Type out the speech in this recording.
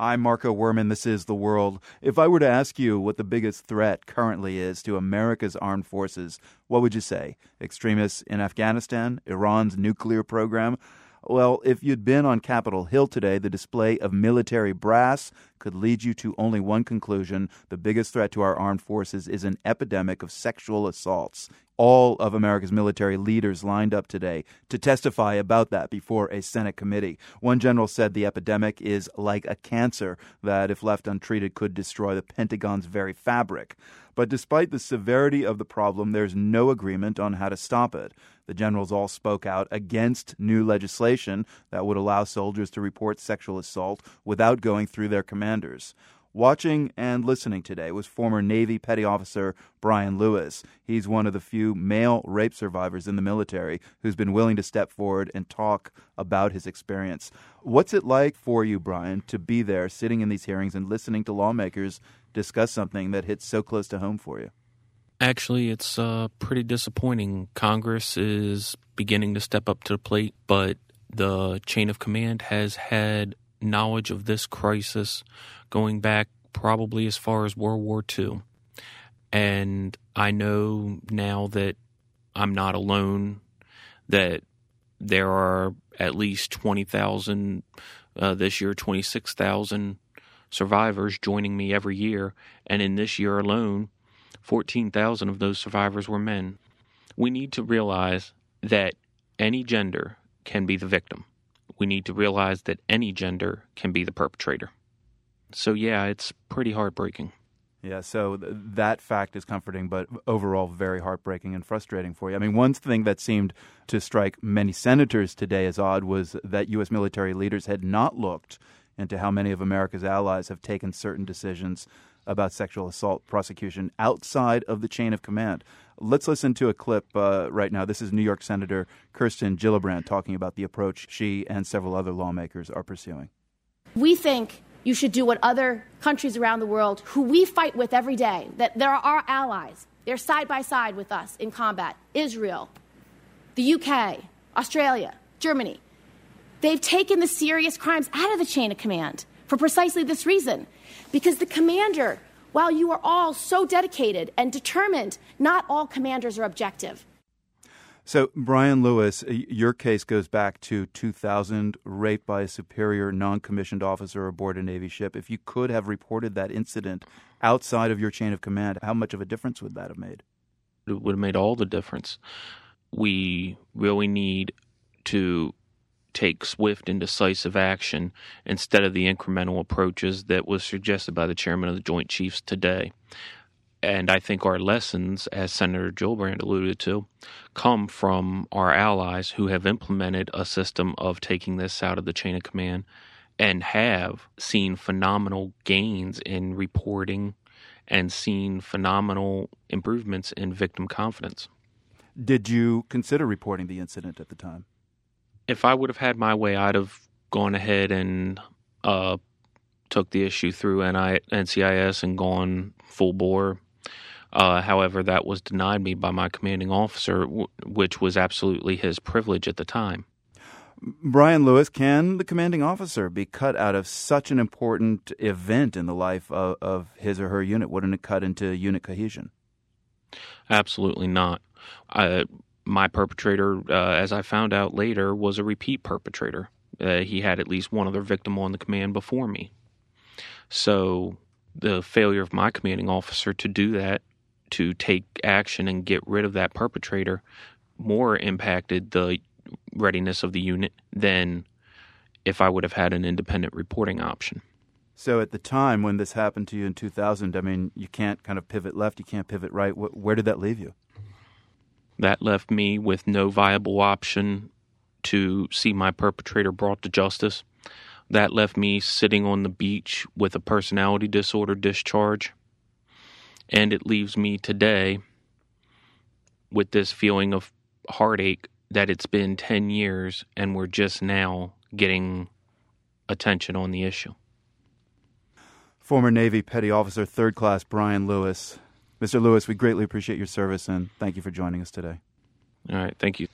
I'm Marco Werman. This is The World. If I were to ask you what the biggest threat currently is to America's armed forces, what would you say? Extremists in Afghanistan? Iran's nuclear program? Well, if you'd been on Capitol Hill today, the display of military brass could lead you to only one conclusion. The biggest threat to our armed forces is an epidemic of sexual assaults. All of America's military leaders lined up today to testify about that before a Senate committee. One general said the epidemic is like a cancer that, if left untreated, could destroy the Pentagon's very fabric. But despite the severity of the problem, there's no agreement on how to stop it. The generals all spoke out against new legislation that would allow soldiers to report sexual assault without going through their commanders. Watching and listening today was former Navy Petty Officer Brian Lewis. He's one of the few male rape survivors in the military who's been willing to step forward and talk about his experience. What's it like for you, Brian, to be there sitting in these hearings and listening to lawmakers discuss something that hits so close to home for you? Actually, it's uh, pretty disappointing. Congress is beginning to step up to the plate, but the chain of command has had knowledge of this crisis going back probably as far as World War II. And I know now that I'm not alone, that there are at least 20,000, uh, this year, 26,000 survivors joining me every year. And in this year alone, 14,000 of those survivors were men. We need to realize that any gender can be the victim. We need to realize that any gender can be the perpetrator. So, yeah, it's pretty heartbreaking. Yeah, so th- that fact is comforting, but overall very heartbreaking and frustrating for you. I mean, one thing that seemed to strike many senators today as odd was that U.S. military leaders had not looked into how many of America's allies have taken certain decisions about sexual assault prosecution outside of the chain of command. Let's listen to a clip uh, right now. This is New York Senator Kirsten Gillibrand talking about the approach she and several other lawmakers are pursuing. We think you should do what other countries around the world who we fight with every day, that there are our allies. They're side by side with us in combat. Israel, the UK, Australia, Germany. They've taken the serious crimes out of the chain of command for precisely this reason. Because the commander, while you are all so dedicated and determined, not all commanders are objective. So, Brian Lewis, your case goes back to 2000, rape by a superior non commissioned officer aboard a Navy ship. If you could have reported that incident outside of your chain of command, how much of a difference would that have made? It would have made all the difference. We really need to take swift and decisive action instead of the incremental approaches that was suggested by the chairman of the Joint Chiefs today. And I think our lessons, as Senator Gillibrand alluded to, come from our allies who have implemented a system of taking this out of the chain of command and have seen phenomenal gains in reporting and seen phenomenal improvements in victim confidence. Did you consider reporting the incident at the time? If I would have had my way, I'd have gone ahead and uh, took the issue through NI- NCIS and gone full bore uh, however, that was denied me by my commanding officer, w- which was absolutely his privilege at the time. Brian Lewis, can the commanding officer be cut out of such an important event in the life of, of his or her unit? Wouldn't it cut into unit cohesion? Absolutely not. I, my perpetrator, uh, as I found out later, was a repeat perpetrator. Uh, he had at least one other victim on the command before me. So the failure of my commanding officer to do that to take action and get rid of that perpetrator more impacted the readiness of the unit than if I would have had an independent reporting option. So at the time when this happened to you in 2000, I mean, you can't kind of pivot left, you can't pivot right. Where did that leave you? That left me with no viable option to see my perpetrator brought to justice. That left me sitting on the beach with a personality disorder discharge and it leaves me today with this feeling of heartache that it's been 10 years and we're just now getting attention on the issue. Former Navy Petty Officer, Third Class Brian Lewis. Mr. Lewis, we greatly appreciate your service and thank you for joining us today. All right. Thank you.